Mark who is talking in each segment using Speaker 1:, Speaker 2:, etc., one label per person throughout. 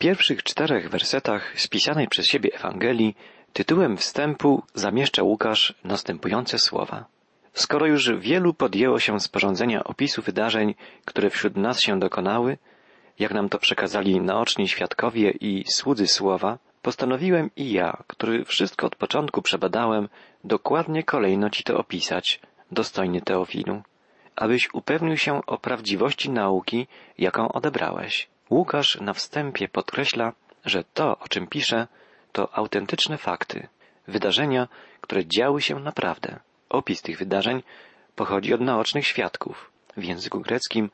Speaker 1: pierwszych czterech wersetach spisanej przez siebie Ewangelii tytułem wstępu zamieszcza Łukasz następujące słowa. Skoro już wielu podjęło się sporządzenia opisu wydarzeń, które wśród nas się dokonały, jak nam to przekazali naoczni świadkowie i słudzy słowa, postanowiłem i ja, który wszystko od początku przebadałem, dokładnie kolejno ci to opisać, dostojny Teofilu, abyś upewnił się o prawdziwości nauki, jaką odebrałeś. Łukasz na wstępie podkreśla, że to, o czym pisze, to autentyczne fakty, wydarzenia, które działy się naprawdę. Opis tych wydarzeń pochodzi od naocznych świadków. W języku greckim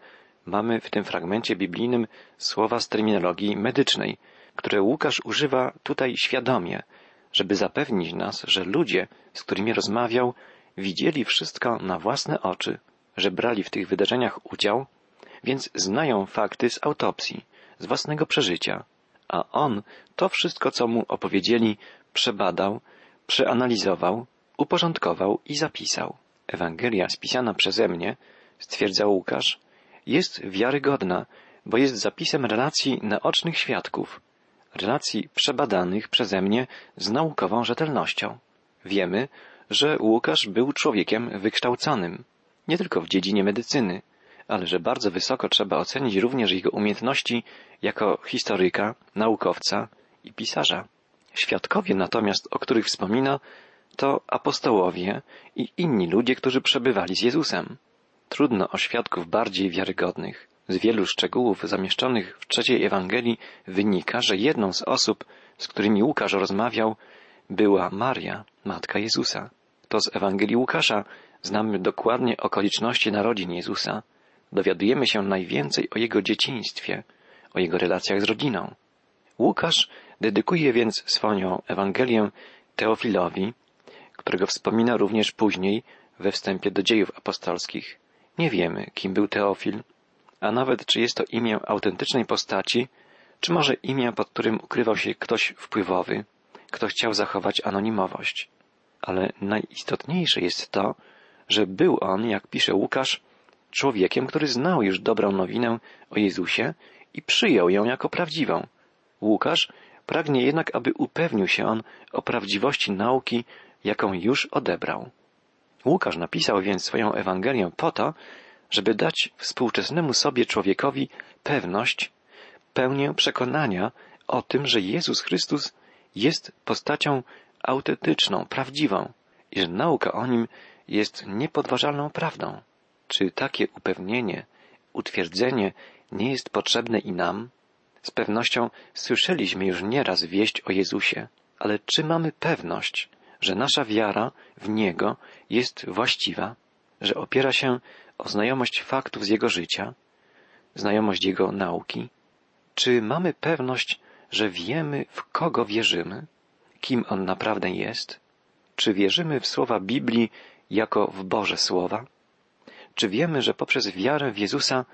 Speaker 1: mamy w tym fragmencie biblijnym słowa z terminologii medycznej, które Łukasz używa tutaj świadomie, żeby zapewnić nas, że ludzie, z którymi rozmawiał, widzieli wszystko na własne oczy, że brali w tych wydarzeniach udział, więc znają fakty z autopsji, z własnego przeżycia, a on to wszystko, co mu opowiedzieli, przebadał, przeanalizował, uporządkował i zapisał. Ewangelia spisana przeze mnie, stwierdzał Łukasz, jest wiarygodna, bo jest zapisem relacji naocznych świadków, relacji przebadanych przeze mnie z naukową rzetelnością. Wiemy, że Łukasz był człowiekiem wykształconym, nie tylko w dziedzinie medycyny, ale że bardzo wysoko trzeba ocenić również jego umiejętności jako historyka, naukowca i pisarza. Świadkowie natomiast, o których wspomina, to apostołowie i inni ludzie, którzy przebywali z Jezusem. Trudno o świadków bardziej wiarygodnych. Z wielu szczegółów zamieszczonych w trzeciej Ewangelii wynika, że jedną z osób, z którymi Łukasz rozmawiał, była Maria, matka Jezusa. To z Ewangelii Łukasza znamy dokładnie okoliczności narodzin Jezusa. Dowiadujemy się najwięcej o jego dzieciństwie, o jego relacjach z rodziną. Łukasz dedykuje więc swoją Ewangelię Teofilowi, którego wspomina również później we wstępie do dziejów apostolskich. Nie wiemy, kim był Teofil, a nawet czy jest to imię autentycznej postaci, czy może imię, pod którym ukrywał się ktoś wpływowy, kto chciał zachować anonimowość. Ale najistotniejsze jest to, że był on, jak pisze Łukasz, człowiekiem, który znał już dobrą nowinę o Jezusie i przyjął ją jako prawdziwą. Łukasz pragnie jednak, aby upewnił się on o prawdziwości nauki, jaką już odebrał. Łukasz napisał więc swoją Ewangelię po to, żeby dać współczesnemu sobie człowiekowi pewność, pełnię przekonania o tym, że Jezus Chrystus jest postacią autentyczną, prawdziwą i że nauka o nim jest niepodważalną prawdą. Czy takie upewnienie, utwierdzenie nie jest potrzebne i nam? Z pewnością słyszeliśmy już nieraz wieść o Jezusie, ale czy mamy pewność, że nasza wiara w Niego jest właściwa, że opiera się o znajomość faktów z Jego życia, znajomość Jego nauki? Czy mamy pewność, że wiemy, w kogo wierzymy, kim On naprawdę jest? Czy wierzymy w słowa Biblii jako w Boże słowa? Czy wiemy, że poprzez wiarę w Jezusa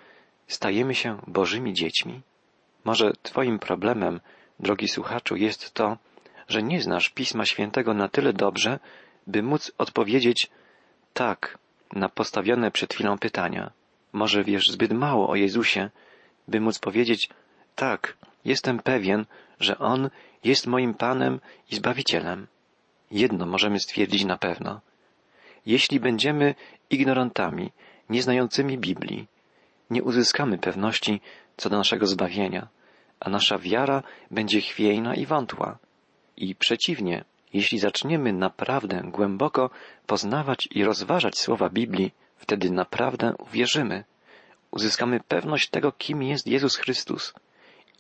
Speaker 1: stajemy się Bożymi dziećmi? Może Twoim problemem, drogi słuchaczu, jest to, że nie znasz Pisma Świętego na tyle dobrze, by móc odpowiedzieć tak na postawione przed chwilą pytania. Może wiesz zbyt mało o Jezusie, by móc powiedzieć tak, jestem pewien, że On jest moim Panem i Zbawicielem. Jedno możemy stwierdzić na pewno. Jeśli będziemy ignorantami, nieznającymi Biblii, nie uzyskamy pewności co do naszego zbawienia, a nasza wiara będzie chwiejna i wątła. I przeciwnie, jeśli zaczniemy naprawdę głęboko poznawać i rozważać słowa Biblii, wtedy naprawdę uwierzymy. Uzyskamy pewność tego, kim jest Jezus Chrystus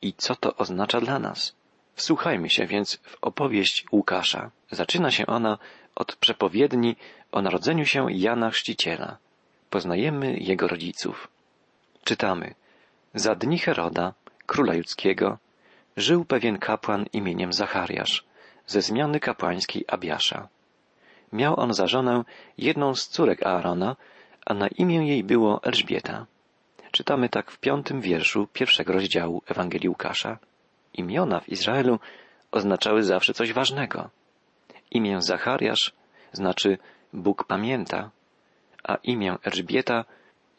Speaker 1: i co to oznacza dla nas. Wsłuchajmy się więc w opowieść Łukasza. Zaczyna się ona od przepowiedni o narodzeniu się Jana Chrzciciela. Poznajemy jego rodziców. Czytamy. Za dni Heroda, króla judzkiego, żył pewien kapłan imieniem Zachariasz, ze zmiany kapłańskiej Abiasza. Miał on za żonę jedną z córek Aarona, a na imię jej było Elżbieta. Czytamy tak w piątym wierszu pierwszego rozdziału Ewangelii Łukasza. Imiona w Izraelu oznaczały zawsze coś ważnego. Imię Zachariasz znaczy Bóg pamięta, a imię Elżbieta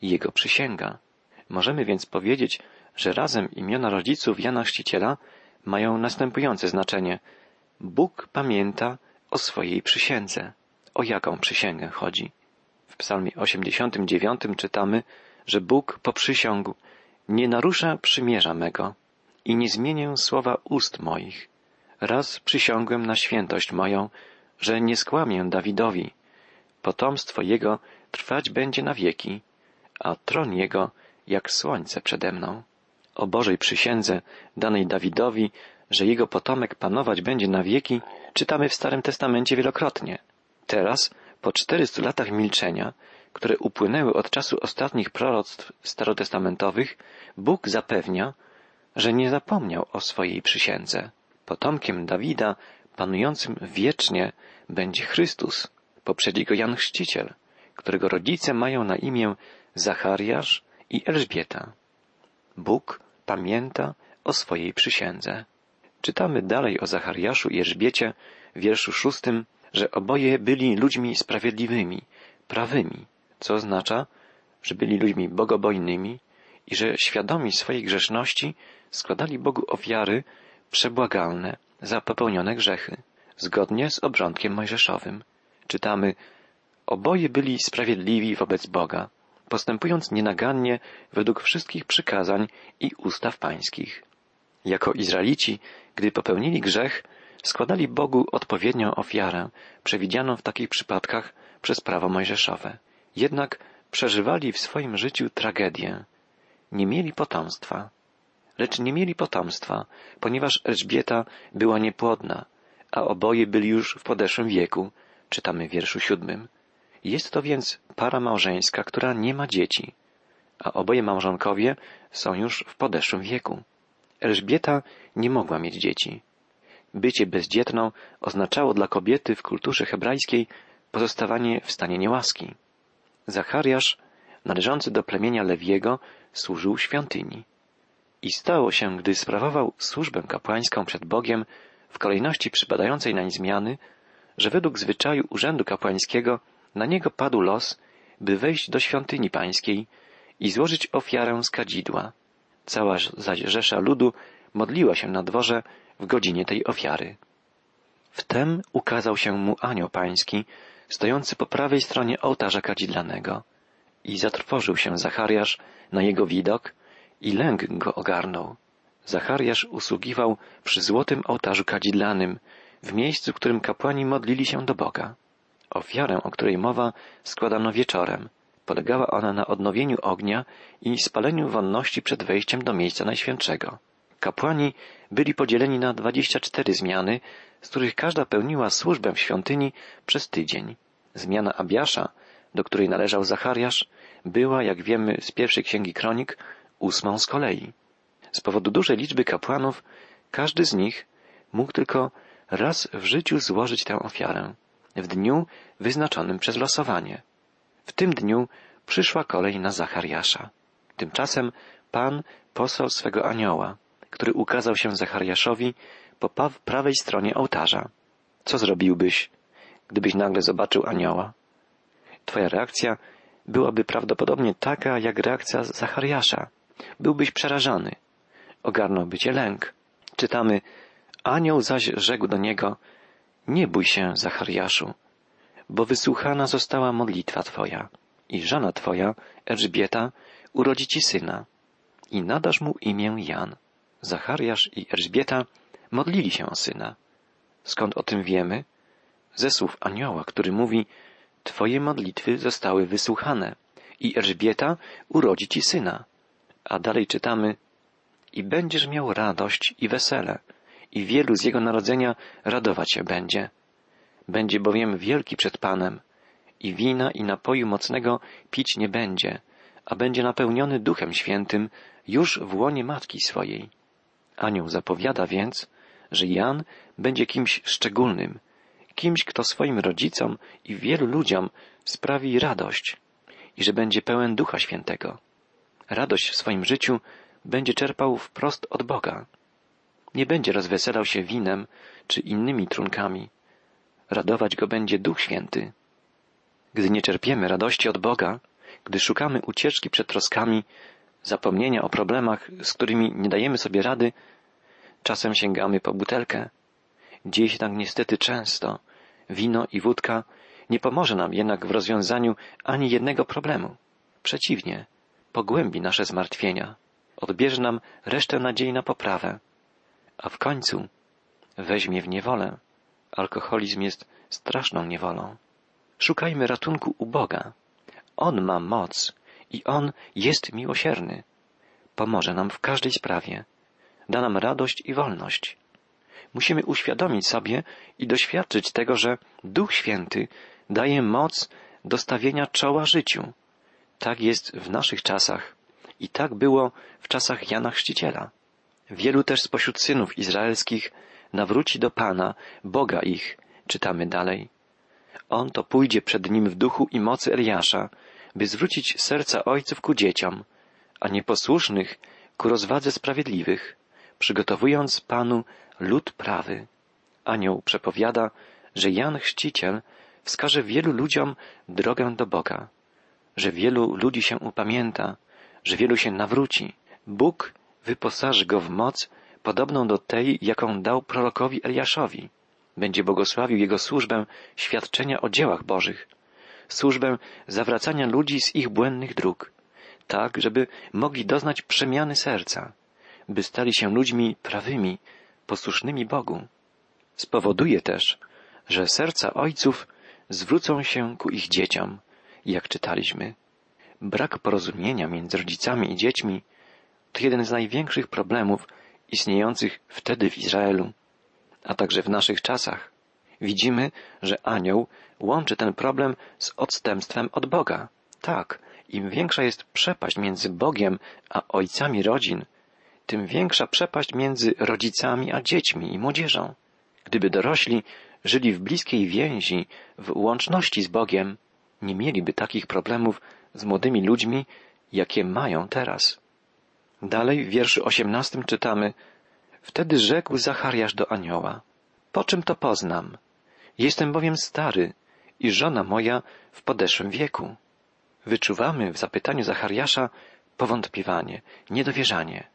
Speaker 1: jego przysięga. Możemy więc powiedzieć, że razem imiona rodziców Jana Chrzciciela mają następujące znaczenie. Bóg pamięta o swojej przysiędze. O jaką przysięgę chodzi? W psalmie 89 czytamy, że Bóg poprzysiągł, nie narusza przymierza mego i nie zmienię słowa ust moich. Raz przysiągłem na świętość moją, że nie skłamię Dawidowi. Potomstwo jego trwać będzie na wieki, a tron jego jak słońce przede mną. O Bożej przysiędze danej Dawidowi, że jego potomek panować będzie na wieki, czytamy w Starym Testamencie wielokrotnie. Teraz, po czterystu latach milczenia, które upłynęły od czasu ostatnich proroctw starotestamentowych, Bóg zapewnia, że nie zapomniał o swojej przysiędze. Potomkiem Dawida, panującym wiecznie, będzie Chrystus. Poprzedzi go Jan Chrzciciel, którego rodzice mają na imię Zachariasz i Elżbieta. Bóg pamięta o swojej przysiędze. Czytamy dalej o Zachariaszu i Elżbiecie w wierszu szóstym, że oboje byli ludźmi sprawiedliwymi, prawymi, co oznacza, że byli ludźmi bogobojnymi i że świadomi swojej grzeszności składali Bogu ofiary przebłagalne za popełnione grzechy, zgodnie z obrządkiem mojżeszowym. Czytamy, oboje byli sprawiedliwi wobec Boga, postępując nienagannie według wszystkich przykazań i ustaw pańskich. Jako Izraelici, gdy popełnili grzech, składali Bogu odpowiednią ofiarę, przewidzianą w takich przypadkach przez prawo mojżeszowe. Jednak przeżywali w swoim życiu tragedię. Nie mieli potomstwa. Lecz nie mieli potomstwa, ponieważ Elżbieta była niepłodna, a oboje byli już w podeszłym wieku, czytamy w wierszu siódmym. Jest to więc para małżeńska, która nie ma dzieci, a oboje małżonkowie są już w podeszłym wieku. Elżbieta nie mogła mieć dzieci. Bycie bezdzietną oznaczało dla kobiety w kulturze hebrajskiej pozostawanie w stanie niełaski. Zachariasz, należący do plemienia Lewiego, służył świątyni. I stało się, gdy sprawował służbę kapłańską przed Bogiem w kolejności przypadającej nań zmiany, że według zwyczaju urzędu kapłańskiego na niego padł los, by wejść do świątyni pańskiej i złożyć ofiarę z kadzidła. Cała zaś rzesza ludu modliła się na dworze w godzinie tej ofiary. Wtem ukazał się mu anioł pański, stojący po prawej stronie ołtarza kadzidlanego. I zatrwożył się Zachariasz na jego widok i lęk go ogarnął. Zachariasz usługiwał przy złotym ołtarzu kadzidlanym, w miejscu, w którym kapłani modlili się do Boga. Ofiarę, o której mowa, składano wieczorem. Polegała ona na odnowieniu ognia i spaleniu wonności przed wejściem do miejsca najświętszego. Kapłani byli podzieleni na dwadzieścia cztery zmiany, z których każda pełniła służbę w świątyni przez tydzień. Zmiana Abiasza, do której należał Zachariasz, była, jak wiemy z pierwszej księgi kronik, ósmą z kolei. Z powodu dużej liczby kapłanów, każdy z nich mógł tylko raz w życiu złożyć tę ofiarę, w dniu wyznaczonym przez losowanie. W tym dniu przyszła kolej na Zachariasza. Tymczasem Pan posłał swego anioła, który ukazał się Zachariaszowi po prawej stronie ołtarza. Co zrobiłbyś, gdybyś nagle zobaczył anioła? Twoja reakcja byłaby prawdopodobnie taka, jak reakcja Zachariasza. Byłbyś przerażony. Ogarnąłby cię lęk. Czytamy, anioł zaś rzekł do niego, nie bój się, Zachariaszu, bo wysłuchana została modlitwa twoja i żona twoja, Elżbieta, urodzi ci syna i nadasz mu imię Jan. Zachariasz i Elżbieta modlili się o syna. Skąd o tym wiemy? Ze słów anioła, który mówi, Twoje modlitwy zostały wysłuchane i Elżbieta urodzi ci syna. A dalej czytamy, i będziesz miał radość i wesele, i wielu z jego narodzenia radować się będzie. Będzie bowiem wielki przed Panem, i wina i napoju mocnego pić nie będzie, a będzie napełniony Duchem Świętym już w łonie matki swojej. Anioł zapowiada więc, że Jan będzie kimś szczególnym, kimś, kto swoim rodzicom i wielu ludziom sprawi radość i że będzie pełen Ducha Świętego. Radość w swoim życiu będzie czerpał wprost od Boga. Nie będzie rozweselał się winem czy innymi trunkami. Radować go będzie Duch Święty. Gdy nie czerpiemy radości od Boga, gdy szukamy ucieczki przed troskami, zapomnienia o problemach, z którymi nie dajemy sobie rady, Czasem sięgamy po butelkę. Dzieje się tak niestety często. Wino i wódka nie pomoże nam jednak w rozwiązaniu ani jednego problemu. Przeciwnie, pogłębi nasze zmartwienia, odbierze nam resztę nadziei na poprawę, a w końcu weźmie w niewolę. Alkoholizm jest straszną niewolą. Szukajmy ratunku u Boga. On ma moc i On jest miłosierny. Pomoże nam w każdej sprawie. Da nam radość i wolność. Musimy uświadomić sobie i doświadczyć tego, że Duch Święty daje moc do stawienia czoła życiu. Tak jest w naszych czasach i tak było w czasach Jana Chrzciciela. Wielu też spośród synów izraelskich nawróci do Pana, Boga ich, czytamy dalej. On to pójdzie przed nim w duchu i mocy Eliasza, by zwrócić serca ojców ku dzieciom, a nieposłusznych ku rozwadze sprawiedliwych, przygotowując Panu lud prawy. Anioł przepowiada, że Jan Chrzciciel wskaże wielu ludziom drogę do Boga, że wielu ludzi się upamięta, że wielu się nawróci. Bóg wyposaży go w moc podobną do tej, jaką dał prorokowi Eliaszowi. Będzie błogosławił jego służbę świadczenia o dziełach Bożych, służbę zawracania ludzi z ich błędnych dróg, tak, żeby mogli doznać przemiany serca, by stali się ludźmi prawymi, posłusznymi Bogu. Spowoduje też, że serca ojców zwrócą się ku ich dzieciom, jak czytaliśmy. Brak porozumienia między rodzicami i dziećmi to jeden z największych problemów istniejących wtedy w Izraelu, a także w naszych czasach. Widzimy, że anioł łączy ten problem z odstępstwem od Boga. Tak, im większa jest przepaść między Bogiem a ojcami rodzin, tym większa przepaść między rodzicami a dziećmi i młodzieżą. Gdyby dorośli żyli w bliskiej więzi, w łączności z Bogiem, nie mieliby takich problemów z młodymi ludźmi, jakie mają teraz. Dalej w wierszu osiemnastym czytamy Wtedy rzekł Zachariasz do anioła Po czym to poznam? Jestem bowiem stary i żona moja w podeszłym wieku. Wyczuwamy w zapytaniu Zachariasza powątpiewanie, niedowierzanie.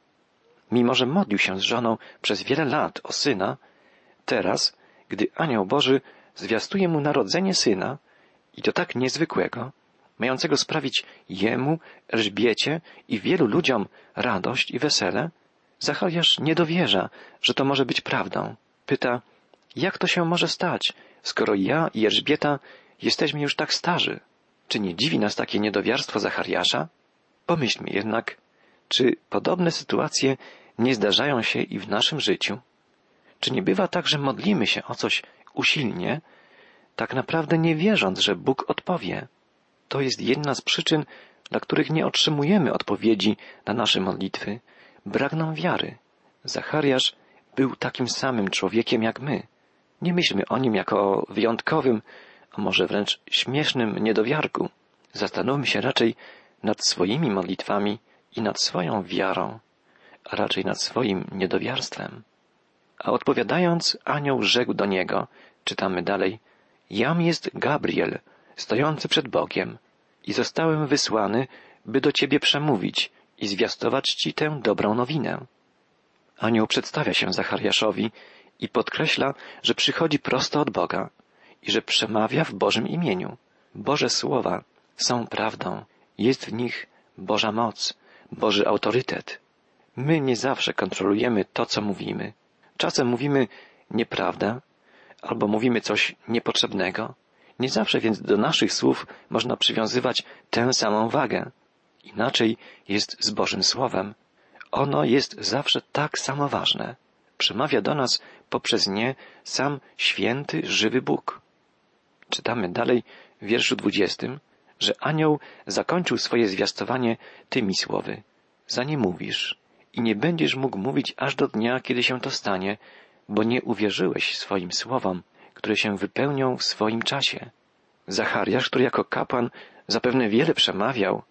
Speaker 1: Mimo, że modlił się z żoną przez wiele lat o syna, teraz, gdy anioł Boży zwiastuje mu narodzenie syna, i to tak niezwykłego, mającego sprawić jemu, Elżbiecie i wielu ludziom radość i wesele, Zachariasz nie dowierza, że to może być prawdą. Pyta, jak to się może stać, skoro ja i Elżbieta jesteśmy już tak starzy? Czy nie dziwi nas takie niedowiarstwo Zachariasza? Pomyślmy jednak, czy podobne sytuacje nie zdarzają się i w naszym życiu? Czy nie bywa tak, że modlimy się o coś usilnie, tak naprawdę nie wierząc, że Bóg odpowie? To jest jedna z przyczyn, dla których nie otrzymujemy odpowiedzi na nasze modlitwy. Brak nam wiary. Zachariasz był takim samym człowiekiem jak my. Nie myślmy o nim jako o wyjątkowym, a może wręcz śmiesznym niedowiarku. Zastanówmy się raczej nad swoimi modlitwami i nad swoją wiarą, a raczej nad swoim niedowiarstwem. A odpowiadając, anioł rzekł do niego, czytamy dalej, Jam jest Gabriel, stojący przed Bogiem i zostałem wysłany, by do Ciebie przemówić i zwiastować Ci tę dobrą nowinę. Anioł przedstawia się Zachariaszowi i podkreśla, że przychodzi prosto od Boga i że przemawia w Bożym imieniu. Boże słowa są prawdą, jest w nich Boża moc, Boży autorytet. My nie zawsze kontrolujemy to, co mówimy. Czasem mówimy nieprawdę, albo mówimy coś niepotrzebnego. Nie zawsze więc do naszych słów można przywiązywać tę samą wagę. Inaczej jest z Bożym Słowem. Ono jest zawsze tak samo ważne. Przemawia do nas poprzez nie sam święty, żywy Bóg. Czytamy dalej w wierszu dwudziestym, że anioł zakończył swoje zwiastowanie tymi słowy. Za nie mówisz i nie będziesz mógł mówić aż do dnia, kiedy się to stanie, bo nie uwierzyłeś swoim słowom, które się wypełnią w swoim czasie. Zachariasz, który jako kapłan zapewne wiele przemawiał,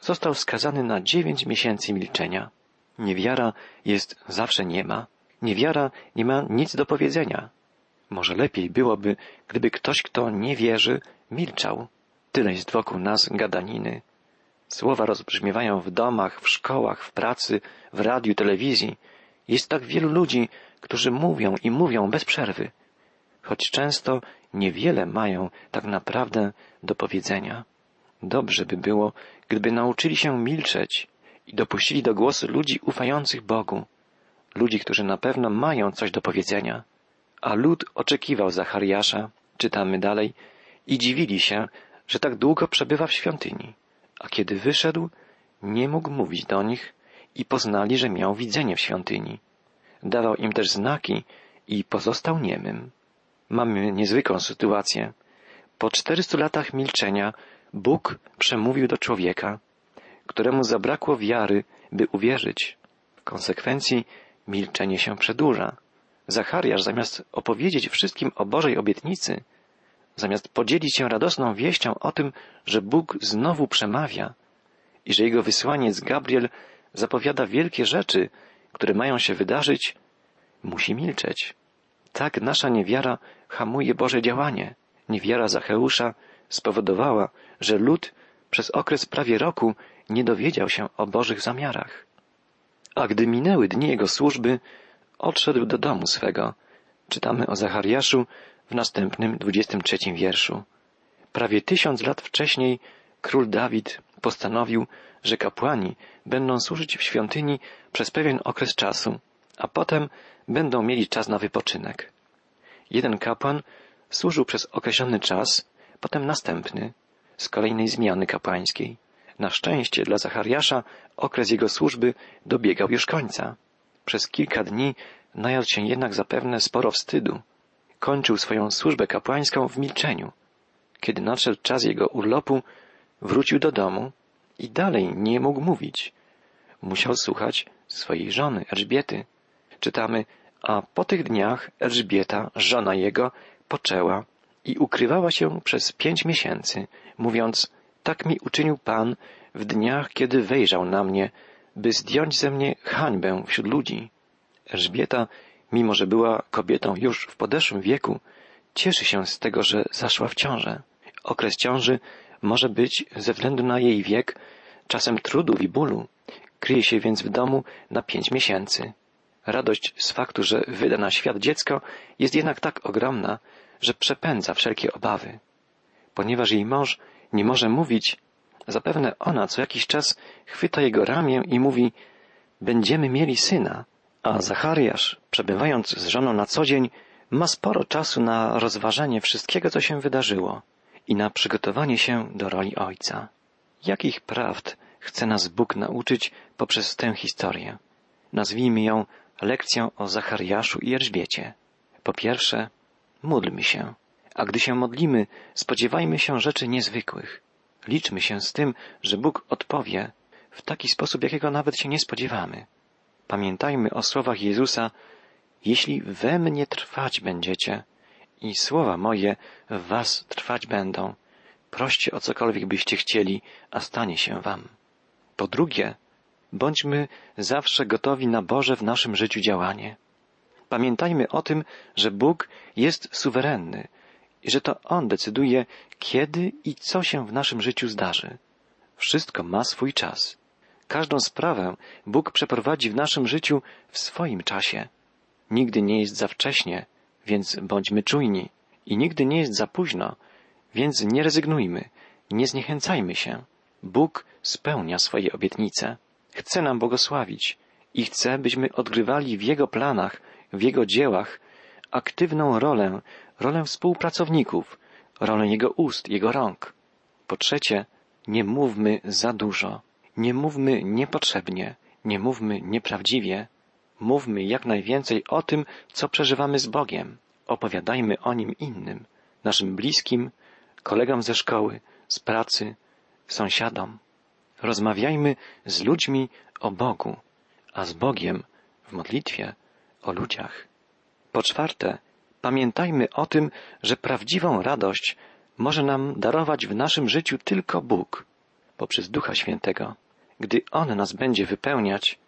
Speaker 1: został skazany na dziewięć miesięcy milczenia. Niewiara jest zawsze niema. Niewiara nie ma nic do powiedzenia. Może lepiej byłoby, gdyby ktoś, kto nie wierzy, milczał. Tyle jest wokół nas gadaniny. Słowa rozbrzmiewają w domach, w szkołach, w pracy, w radiu, telewizji Jest tak wielu ludzi, którzy mówią i mówią bez przerwy, choć często niewiele mają tak naprawdę do powiedzenia. Dobrze by było, gdyby nauczyli się milczeć i dopuścili do głosu ludzi ufających Bogu, ludzi, którzy na pewno mają coś do powiedzenia. A lud oczekiwał Zachariasza, czytamy dalej, i dziwili się, że tak długo przebywa w świątyni. A kiedy wyszedł, nie mógł mówić do nich i poznali, że miał widzenie w świątyni. Dawał im też znaki i pozostał niemym. Mamy niezwykłą sytuację. Po czterystu latach milczenia Bóg przemówił do człowieka, któremu zabrakło wiary, by uwierzyć. W konsekwencji milczenie się przedłuża. Zachariasz zamiast opowiedzieć wszystkim o Bożej obietnicy, zamiast podzielić się radosną wieścią o tym, że Bóg znowu przemawia i że jego wysłaniec Gabriel zapowiada wielkie rzeczy, które mają się wydarzyć, musi milczeć. Tak nasza niewiara hamuje Boże działanie. Niewiara Zacheusza spowodowała, że lud przez okres prawie roku nie dowiedział się o Bożych zamiarach. A gdy minęły dni jego służby, odszedł do domu swego. Czytamy o Zachariaszu w następnym dwudziestym trzecim wierszu. Prawie tysiąc lat wcześniej król Dawid postanowił, że kapłani będą służyć w świątyni przez pewien okres czasu, a potem będą mieli czas na wypoczynek. Jeden kapłan służył przez określony czas, potem następny, z kolejnej zmiany kapłańskiej. Na szczęście dla Zachariasza okres jego służby dobiegał już końca. Przez kilka dni najadł się jednak zapewne sporo wstydu. Kończył swoją służbę kapłańską w milczeniu. Kiedy nadszedł czas jego urlopu, wrócił do domu i dalej nie mógł mówić. Musiał słuchać swojej żony, Elżbiety. Czytamy, a po tych dniach Elżbieta, żona jego, poczęła i ukrywała się przez pięć miesięcy, mówiąc, tak mi uczynił Pan w dniach, kiedy wejrzał na mnie, by zdjąć ze mnie hańbę wśród ludzi. Elżbieta, mimo że była kobietą już w podeszłym wieku, cieszy się z tego, że zaszła w ciążę. Okres ciąży może być ze względu na jej wiek czasem trudów i bólu. Kryje się więc w domu na pięć miesięcy. Radość z faktu, że wyda na świat dziecko jest jednak tak ogromna, że przepędza wszelkie obawy. Ponieważ jej mąż nie może mówić, zapewne ona co jakiś czas chwyta jego ramię i mówi będziemy mieli syna, a Zachariasz, przebywając z żoną na co dzień, ma sporo czasu na rozważenie wszystkiego, co się wydarzyło i na przygotowanie się do roli ojca. Jakich prawd chce nas Bóg nauczyć poprzez tę historię? Nazwijmy ją lekcją o Zachariaszu i Elżbiecie. Po pierwsze, módlmy się. A gdy się modlimy, spodziewajmy się rzeczy niezwykłych. Liczmy się z tym, że Bóg odpowie w taki sposób, jakiego nawet się nie spodziewamy. Pamiętajmy o słowach Jezusa, jeśli we mnie trwać będziecie i słowa moje w was trwać będą, proście o cokolwiek byście chcieli, a stanie się wam. Po drugie, bądźmy zawsze gotowi na Boże w naszym życiu działanie. Pamiętajmy o tym, że Bóg jest suwerenny i że to On decyduje, kiedy i co się w naszym życiu zdarzy. Wszystko ma swój czas. Każdą sprawę Bóg przeprowadzi w naszym życiu w swoim czasie. Nigdy nie jest za wcześnie, więc bądźmy czujni. I nigdy nie jest za późno, więc nie rezygnujmy, nie zniechęcajmy się. Bóg spełnia swoje obietnice. Chce nam błogosławić i chce, byśmy odgrywali w Jego planach, w Jego dziełach aktywną rolę, rolę współpracowników, rolę Jego ust, Jego rąk. Po trzecie, nie mówmy za dużo, nie mówmy niepotrzebnie, nie mówmy nieprawdziwie, mówmy jak najwięcej o tym, co przeżywamy z Bogiem. Opowiadajmy o Nim innym, naszym bliskim, kolegom ze szkoły, z pracy, sąsiadom. Rozmawiajmy z ludźmi o Bogu, a z Bogiem w modlitwie o ludziach. Po czwarte, pamiętajmy o tym, że prawdziwą radość może nam darować w naszym życiu tylko Bóg poprzez Ducha Świętego. Gdy On nas będzie wypełniać,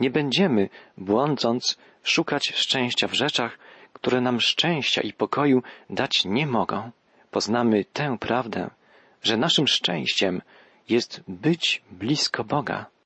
Speaker 1: nie będziemy, błądząc, szukać szczęścia w rzeczach, które nam szczęścia i pokoju dać nie mogą. Poznamy tę prawdę, że naszym szczęściem jest być blisko Boga.